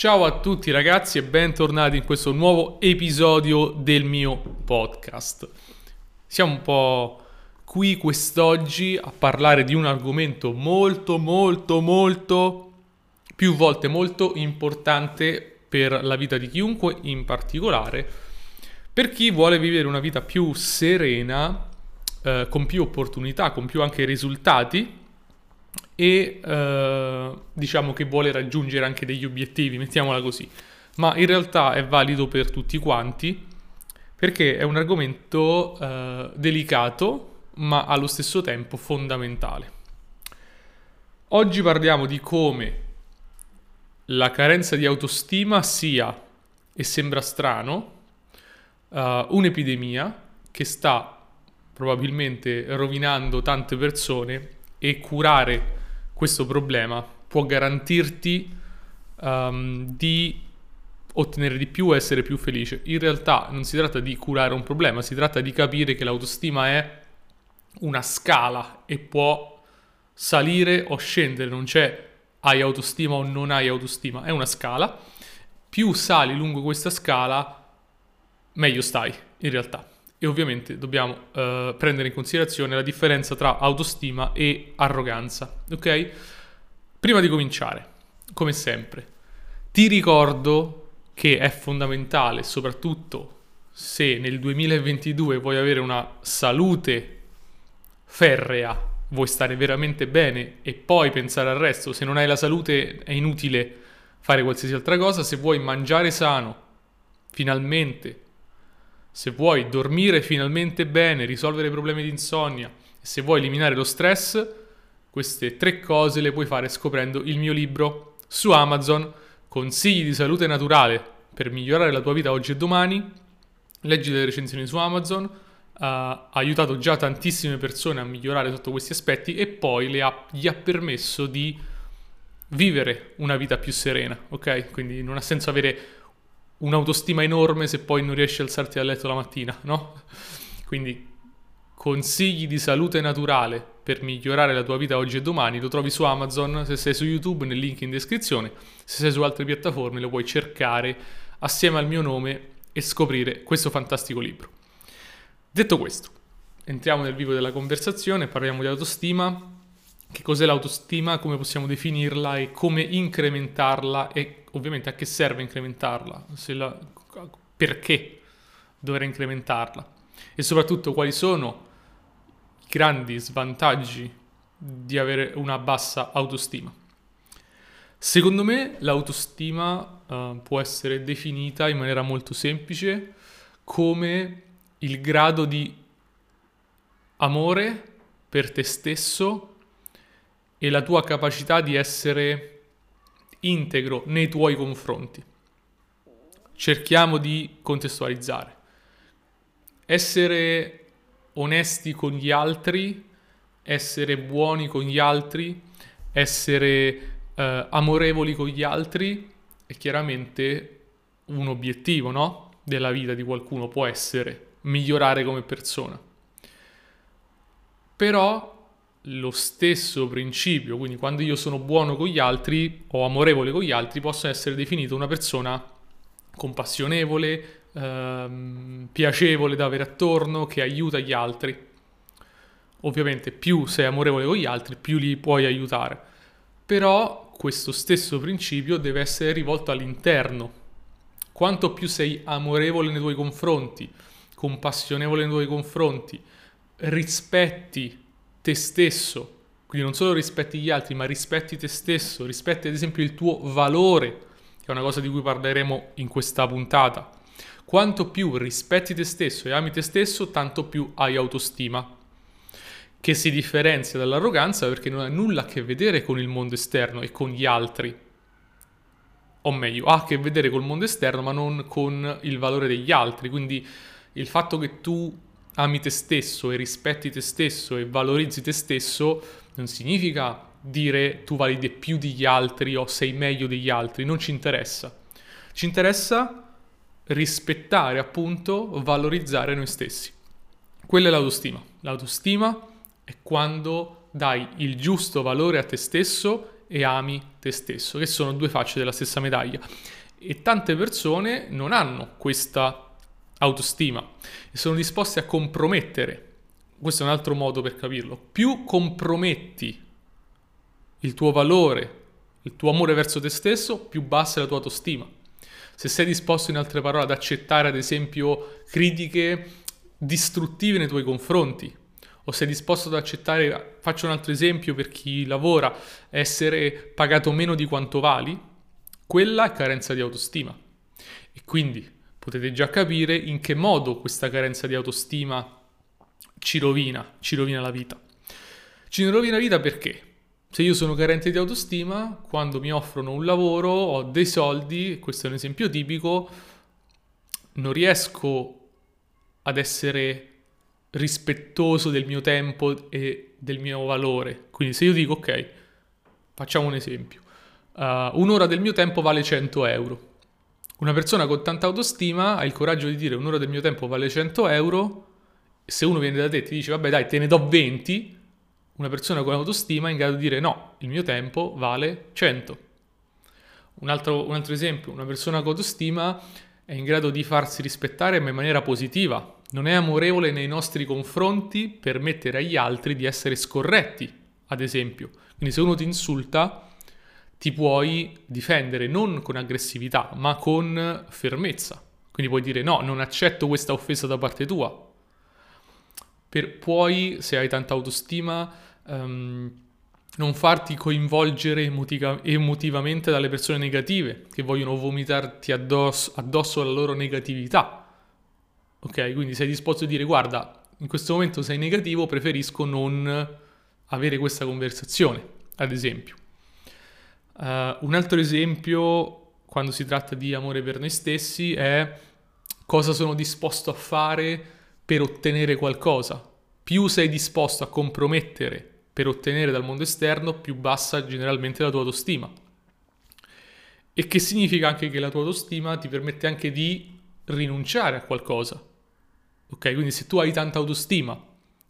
Ciao a tutti ragazzi e bentornati in questo nuovo episodio del mio podcast. Siamo un po' qui quest'oggi a parlare di un argomento molto molto molto più volte molto importante per la vita di chiunque, in particolare per chi vuole vivere una vita più serena, eh, con più opportunità, con più anche risultati e eh, diciamo che vuole raggiungere anche degli obiettivi, mettiamola così. Ma in realtà è valido per tutti quanti perché è un argomento eh, delicato ma allo stesso tempo fondamentale. Oggi parliamo di come la carenza di autostima sia, e sembra strano, uh, un'epidemia che sta probabilmente rovinando tante persone e curare questo problema può garantirti um, di ottenere di più essere più felice. In realtà non si tratta di curare un problema, si tratta di capire che l'autostima è una scala e può salire o scendere, non c'è hai autostima o non hai autostima, è una scala. Più sali lungo questa scala, meglio stai in realtà. E ovviamente dobbiamo uh, prendere in considerazione la differenza tra autostima e arroganza, ok? Prima di cominciare, come sempre, ti ricordo che è fondamentale, soprattutto se nel 2022 vuoi avere una salute ferrea, vuoi stare veramente bene e poi pensare al resto, se non hai la salute è inutile fare qualsiasi altra cosa, se vuoi mangiare sano, finalmente se vuoi dormire finalmente bene, risolvere problemi di insonnia se vuoi eliminare lo stress, queste tre cose le puoi fare scoprendo il mio libro su Amazon, Consigli di salute naturale per migliorare la tua vita oggi e domani. Leggi le recensioni su Amazon, ha aiutato già tantissime persone a migliorare sotto questi aspetti e poi ha, gli ha permesso di vivere una vita più serena, ok? Quindi non ha senso avere un'autostima enorme se poi non riesci a alzarti dal letto la mattina, no? Quindi consigli di salute naturale per migliorare la tua vita oggi e domani lo trovi su Amazon, se sei su YouTube nel link in descrizione, se sei su altre piattaforme lo puoi cercare assieme al mio nome e scoprire questo fantastico libro. Detto questo, entriamo nel vivo della conversazione, parliamo di autostima, che cos'è l'autostima, come possiamo definirla? E come incrementarla? E ovviamente a che serve incrementarla, la, perché dovrei incrementarla e soprattutto quali sono i grandi svantaggi di avere una bassa autostima. Secondo me l'autostima uh, può essere definita in maniera molto semplice come il grado di amore per te stesso e la tua capacità di essere integro nei tuoi confronti. Cerchiamo di contestualizzare. Essere onesti con gli altri, essere buoni con gli altri, essere eh, amorevoli con gli altri è chiaramente un obiettivo, no? Della vita di qualcuno può essere migliorare come persona. Però lo stesso principio, quindi quando io sono buono con gli altri o amorevole con gli altri, posso essere definito una persona compassionevole, ehm, piacevole da avere attorno, che aiuta gli altri. Ovviamente più sei amorevole con gli altri, più li puoi aiutare. Però questo stesso principio deve essere rivolto all'interno. Quanto più sei amorevole nei tuoi confronti, compassionevole nei tuoi confronti, rispetti te stesso, quindi non solo rispetti gli altri, ma rispetti te stesso, rispetti ad esempio il tuo valore, che è una cosa di cui parleremo in questa puntata. Quanto più rispetti te stesso e ami te stesso, tanto più hai autostima, che si differenzia dall'arroganza perché non ha nulla a che vedere con il mondo esterno e con gli altri. O meglio, ha a che vedere col mondo esterno, ma non con il valore degli altri. Quindi il fatto che tu ami te stesso e rispetti te stesso e valorizzi te stesso, non significa dire tu vali di più degli altri o sei meglio degli altri, non ci interessa. Ci interessa rispettare, appunto, valorizzare noi stessi. Quella è l'autostima. L'autostima è quando dai il giusto valore a te stesso e ami te stesso, che sono due facce della stessa medaglia. E tante persone non hanno questa autostima e sono disposte a compromettere. Questo è un altro modo per capirlo. Più comprometti il tuo valore, il tuo amore verso te stesso, più bassa è la tua autostima. Se sei disposto in altre parole ad accettare ad esempio critiche distruttive nei tuoi confronti, o sei disposto ad accettare, faccio un altro esempio per chi lavora, essere pagato meno di quanto vali, quella è carenza di autostima. E quindi potete già capire in che modo questa carenza di autostima ci rovina, ci rovina la vita. Ci rovina la vita perché? Se io sono carente di autostima, quando mi offrono un lavoro, ho dei soldi, questo è un esempio tipico, non riesco ad essere rispettoso del mio tempo e del mio valore. Quindi se io dico, ok, facciamo un esempio, uh, un'ora del mio tempo vale 100 euro. Una persona con tanta autostima ha il coraggio di dire un'ora del mio tempo vale 100 euro, se uno viene da te e ti dice, vabbè dai, te ne do 20, una persona con autostima è in grado di dire no, il mio tempo vale 100. Un altro, un altro esempio, una persona con autostima è in grado di farsi rispettare in maniera positiva, non è amorevole nei nostri confronti permettere agli altri di essere scorretti, ad esempio. Quindi se uno ti insulta, ti puoi difendere non con aggressività, ma con fermezza. Quindi puoi dire no, non accetto questa offesa da parte tua. Per, puoi, se hai tanta autostima, um, non farti coinvolgere emotica- emotivamente dalle persone negative che vogliono vomitarti addosso, addosso la loro negatività Ok, quindi sei disposto a dire guarda, in questo momento sei negativo, preferisco non avere questa conversazione, ad esempio. Uh, un altro esempio, quando si tratta di amore per noi stessi, è cosa sono disposto a fare per ottenere qualcosa. Più sei disposto a compromettere per ottenere dal mondo esterno, più bassa generalmente la tua autostima. E che significa anche che la tua autostima ti permette anche di rinunciare a qualcosa. Ok, quindi se tu hai tanta autostima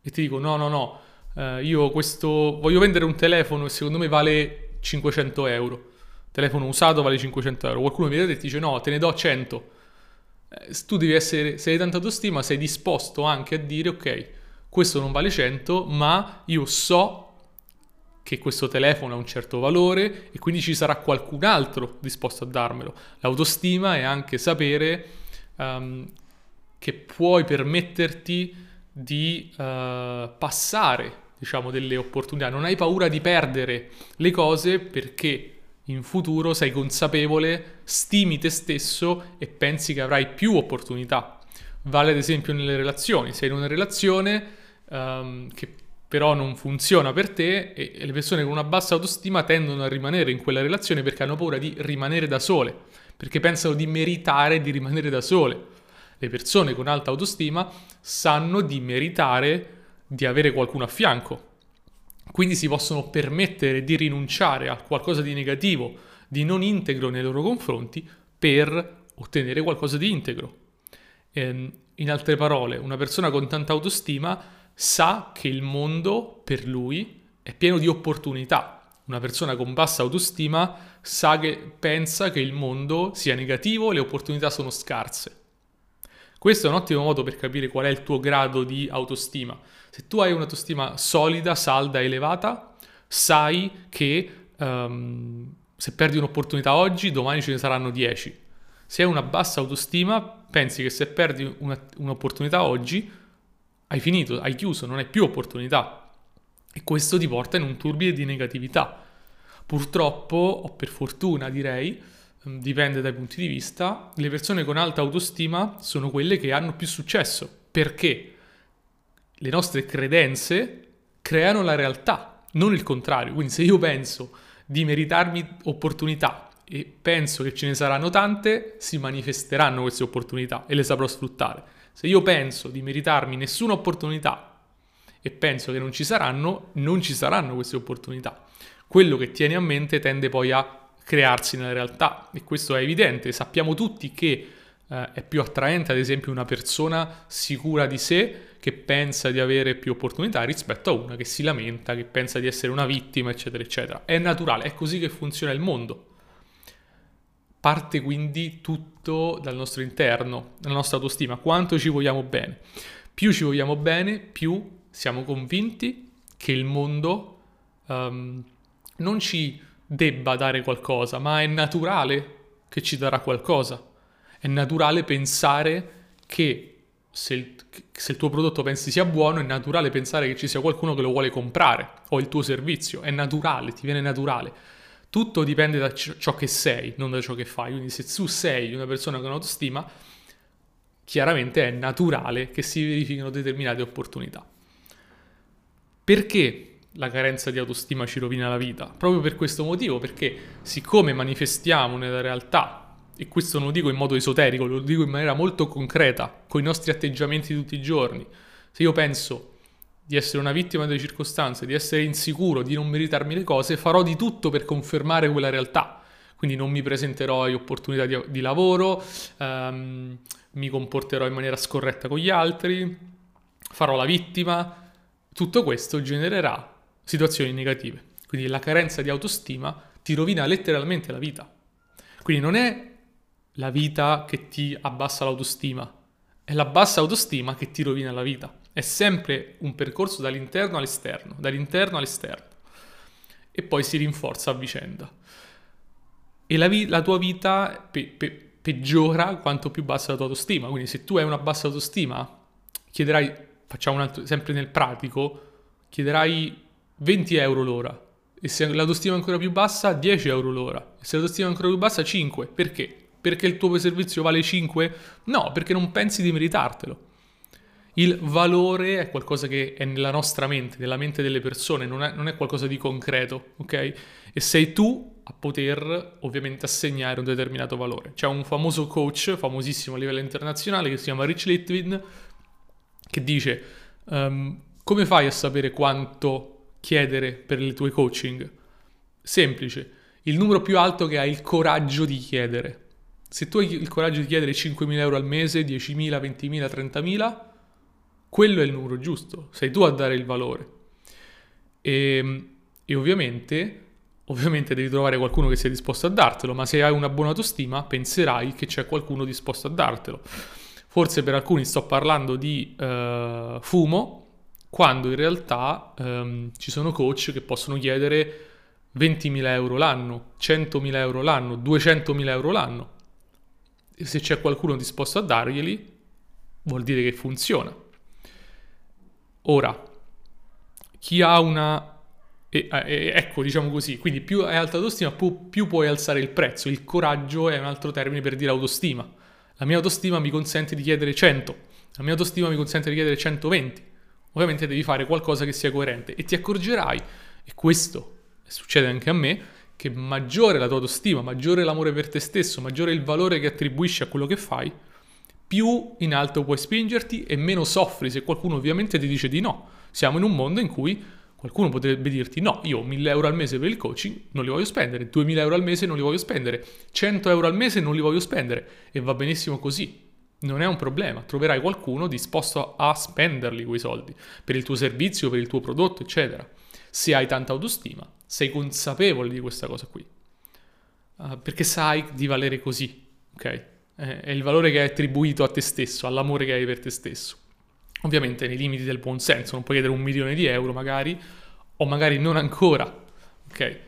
e ti dico no, no, no, eh, io questo voglio vendere un telefono e secondo me vale 500 euro. Telefono usato vale 500 euro. Qualcuno mi vede e ti dice no, te ne do 100. Eh, tu devi essere, se hai tanta autostima, sei disposto anche a dire ok, questo non vale 100, ma io so che questo telefono ha un certo valore e quindi ci sarà qualcun altro disposto a darmelo. L'autostima è anche sapere um, che puoi permetterti di uh, passare, diciamo, delle opportunità. Non hai paura di perdere le cose perché in futuro sei consapevole, stimi te stesso e pensi che avrai più opportunità. Vale ad esempio nelle relazioni. Sei in una relazione um, che però non funziona per te e, e le persone con una bassa autostima tendono a rimanere in quella relazione perché hanno paura di rimanere da sole, perché pensano di meritare di rimanere da sole. Le persone con alta autostima sanno di meritare di avere qualcuno a fianco. Quindi si possono permettere di rinunciare a qualcosa di negativo, di non integro nei loro confronti per ottenere qualcosa di integro. Ehm, in altre parole, una persona con tanta autostima sa che il mondo per lui è pieno di opportunità. Una persona con bassa autostima sa che pensa che il mondo sia negativo, le opportunità sono scarse. Questo è un ottimo modo per capire qual è il tuo grado di autostima. Se tu hai un'autostima solida, salda, elevata, sai che um, se perdi un'opportunità oggi, domani ce ne saranno 10. Se hai una bassa autostima, pensi che se perdi una, un'opportunità oggi, hai finito, hai chiuso, non hai più opportunità. E questo ti porta in un turbine di negatività. Purtroppo, o per fortuna direi, dipende dai punti di vista, le persone con alta autostima sono quelle che hanno più successo. Perché? Le nostre credenze creano la realtà, non il contrario. Quindi se io penso di meritarmi opportunità e penso che ce ne saranno tante, si manifesteranno queste opportunità e le saprò sfruttare. Se io penso di meritarmi nessuna opportunità e penso che non ci saranno, non ci saranno queste opportunità. Quello che tieni a mente tende poi a crearsi nella realtà e questo è evidente. Sappiamo tutti che eh, è più attraente ad esempio una persona sicura di sé che pensa di avere più opportunità rispetto a una che si lamenta, che pensa di essere una vittima, eccetera, eccetera. È naturale, è così che funziona il mondo. Parte quindi tutto dal nostro interno, dalla nostra autostima, quanto ci vogliamo bene. Più ci vogliamo bene, più siamo convinti che il mondo um, non ci debba dare qualcosa, ma è naturale che ci darà qualcosa. È naturale pensare che se il, se il, tuo prodotto pensi sia buono, è naturale pensare che ci sia qualcuno che lo vuole comprare o il tuo servizio. È naturale, ti viene naturale. Tutto dipende da ciò che sei, non da ciò che fai. Quindi se tu sei una persona con autostima, chiaramente è naturale che si verifichino determinate opportunità. Perché la carenza di autostima ci rovina la vita? Proprio per questo motivo, perché siccome manifestiamo nella realtà e questo non lo dico in modo esoterico, lo dico in maniera molto concreta, con i nostri atteggiamenti di tutti i giorni. Se io penso di essere una vittima delle circostanze, di essere insicuro, di non meritarmi le cose, farò di tutto per confermare quella realtà. Quindi non mi presenterò a opportunità di, di lavoro, ehm, mi comporterò in maniera scorretta con gli altri, farò la vittima. Tutto questo genererà situazioni negative. Quindi la carenza di autostima ti rovina letteralmente la vita. Quindi non è la vita che ti abbassa l'autostima, è la bassa autostima che ti rovina la vita. È sempre un percorso dall'interno all'esterno, dall'interno all'esterno. E poi si rinforza a vicenda. E la, vi- la tua vita pe- pe- peggiora quanto più bassa la tua autostima. Quindi se tu hai una bassa autostima, chiederai, facciamo un altro, sempre nel pratico, chiederai 20 euro l'ora. E se l'autostima è ancora più bassa, 10 euro l'ora. E se l'autostima è ancora più bassa, 5. Perché? Perché il tuo servizio vale 5? No, perché non pensi di meritartelo. Il valore è qualcosa che è nella nostra mente, nella mente delle persone, non è, non è qualcosa di concreto, ok? E sei tu a poter ovviamente assegnare un determinato valore. C'è un famoso coach, famosissimo a livello internazionale, che si chiama Rich Litvin, che dice um, come fai a sapere quanto chiedere per le tue coaching? Semplice, il numero più alto che hai il coraggio di chiedere. Se tu hai il coraggio di chiedere 5.000 euro al mese, 10.000, 20.000, 30.000, quello è il numero giusto, sei tu a dare il valore. E, ehm, e ovviamente, ovviamente devi trovare qualcuno che sia disposto a dartelo, ma se hai una buona autostima penserai che c'è qualcuno disposto a dartelo. Forse per alcuni sto parlando di uh, fumo, quando in realtà um, ci sono coach che possono chiedere 20.000 euro l'anno, 100.000 euro l'anno, 200.000 euro l'anno se c'è qualcuno disposto a darglieli, vuol dire che funziona. Ora, chi ha una... E, e, ecco, diciamo così, quindi più hai alta autostima, più, più puoi alzare il prezzo. Il coraggio è un altro termine per dire autostima. La mia autostima mi consente di chiedere 100, la mia autostima mi consente di chiedere 120. Ovviamente devi fare qualcosa che sia coerente e ti accorgerai, e questo succede anche a me, che maggiore la tua autostima, maggiore l'amore per te stesso, maggiore il valore che attribuisci a quello che fai, più in alto puoi spingerti e meno soffri se qualcuno ovviamente ti dice di no. Siamo in un mondo in cui qualcuno potrebbe dirti no, io ho 1000 euro al mese per il coaching, non li voglio spendere, 2000 euro al mese non li voglio spendere, 100 euro al mese non li voglio spendere e va benissimo così. Non è un problema, troverai qualcuno disposto a spenderli quei soldi per il tuo servizio, per il tuo prodotto, eccetera. Se hai tanta autostima, sei consapevole di questa cosa qui. Uh, perché sai di valere così, ok? È il valore che hai attribuito a te stesso, all'amore che hai per te stesso. Ovviamente nei limiti del buon senso, non puoi chiedere un milione di euro magari, o magari non ancora, ok?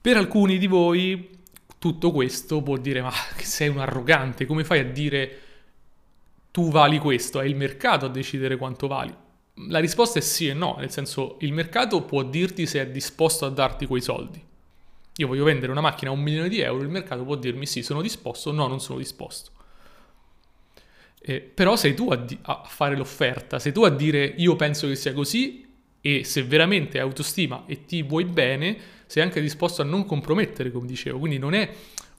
Per alcuni di voi tutto questo può dire ma sei un arrogante, come fai a dire tu vali questo? È il mercato a decidere quanto vali. La risposta è sì e no, nel senso il mercato può dirti se è disposto a darti quei soldi. Io voglio vendere una macchina a un milione di euro, il mercato può dirmi sì, sono disposto, no, non sono disposto. Eh, però sei tu a, di- a, fare l'offerta, sei tu a dire io penso che sia così e se veramente hai autostima e ti vuoi bene, sei anche disposto a non compromettere, come dicevo. Quindi non è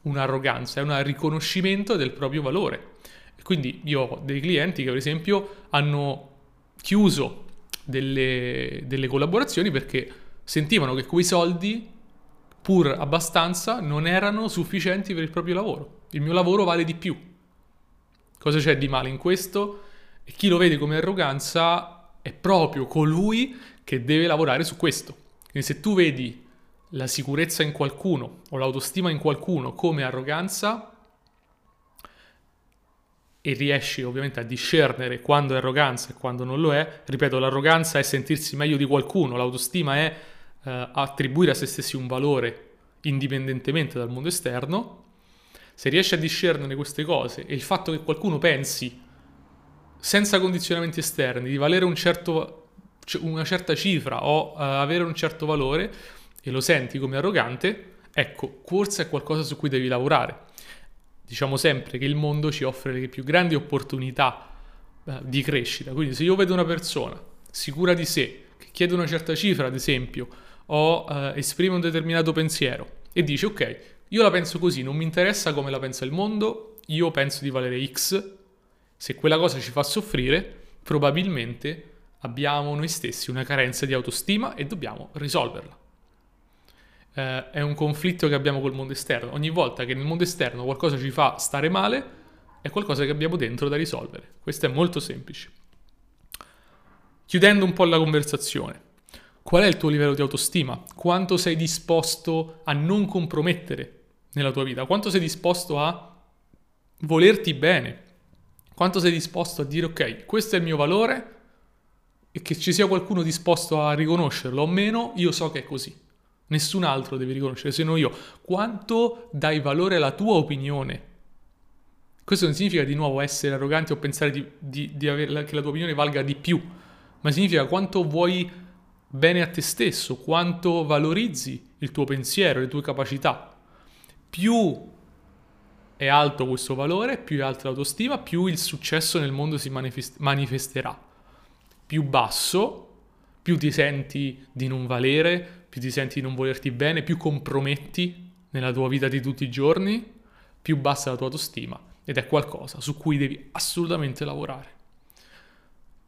un'arroganza, è un riconoscimento del proprio valore. Quindi io ho dei clienti che per esempio hanno chiuso delle, delle collaborazioni perché sentivano che quei soldi, pur abbastanza, non erano sufficienti per il proprio lavoro. Il mio lavoro vale di più. Cosa c'è di male in questo? E chi lo vede come arroganza è proprio colui che deve lavorare su questo. Quindi se tu vedi la sicurezza in qualcuno o l'autostima in qualcuno come arroganza e riesci ovviamente a discernere quando è arroganza e quando non lo è, ripeto, l'arroganza è sentirsi meglio di qualcuno, l'autostima è eh, attribuire a se stessi un valore indipendentemente dal mondo esterno, se riesci a discernere queste cose e il fatto che qualcuno pensi senza condizionamenti esterni di valere un certo, una certa cifra o uh, avere un certo valore e lo senti come arrogante, ecco, forse è qualcosa su cui devi lavorare. Diciamo sempre che il mondo ci offre le più grandi opportunità uh, di crescita, quindi se io vedo una persona sicura di sé, che chiede una certa cifra, ad esempio, o uh, esprime un determinato pensiero e dice ok, io la penso così, non mi interessa come la pensa il mondo, io penso di valere X, se quella cosa ci fa soffrire, probabilmente abbiamo noi stessi una carenza di autostima e dobbiamo risolverla. Eh, è un conflitto che abbiamo col mondo esterno. Ogni volta che nel mondo esterno qualcosa ci fa stare male, è qualcosa che abbiamo dentro da risolvere. Questo è molto semplice. Chiudendo un po' la conversazione, Qual è il tuo livello di autostima? Quanto sei disposto a non compromettere nella tua vita? Quanto sei disposto a volerti bene? Quanto sei disposto a dire ok, questo è il mio valore e che ci sia qualcuno disposto a riconoscerlo o meno, io so che è così. Nessun altro deve riconoscere, se non io. Quanto dai valore alla tua opinione? Questo non significa di nuovo essere arroganti o pensare di, di, di avere, che la tua opinione valga di più, ma significa quanto vuoi bene a te stesso, quanto valorizzi il tuo pensiero, le tue capacità. Più è alto questo valore, più è alta l'autostima, più il successo nel mondo si manifest- manifesterà. Più basso, più ti senti di non valere, più ti senti di non volerti bene, più comprometti nella tua vita di tutti i giorni, più bassa la tua autostima ed è qualcosa su cui devi assolutamente lavorare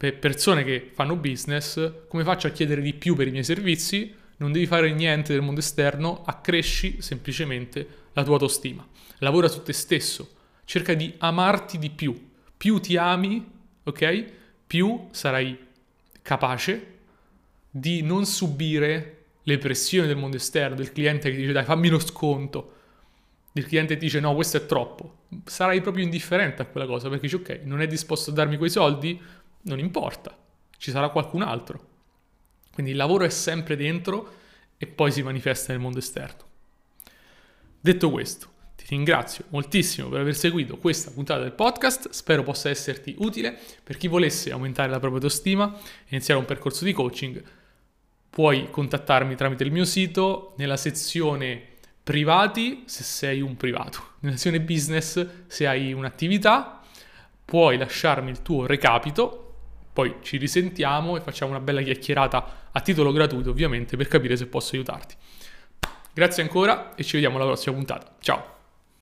per persone che fanno business, come faccio a chiedere di più per i miei servizi? Non devi fare niente del mondo esterno, accresci semplicemente la tua autostima. Lavora su te stesso, cerca di amarti di più. Più ti ami, ok? Più sarai capace di non subire le pressioni del mondo esterno, del cliente che dice dai fammi lo sconto, del cliente che dice no questo è troppo. Sarai proprio indifferente a quella cosa perché dici ok, non è disposto a darmi quei soldi, non importa, ci sarà qualcun altro. Quindi il lavoro è sempre dentro e poi si manifesta nel mondo esterno. Detto questo, ti ringrazio moltissimo per aver seguito questa puntata del podcast, spero possa esserti utile per chi volesse aumentare la propria autostima e iniziare un percorso di coaching. Puoi contattarmi tramite il mio sito nella sezione privati se sei un privato, nella sezione business se hai un'attività, puoi lasciarmi il tuo recapito poi ci risentiamo e facciamo una bella chiacchierata a titolo gratuito, ovviamente, per capire se posso aiutarti. Grazie ancora e ci vediamo alla prossima puntata. Ciao!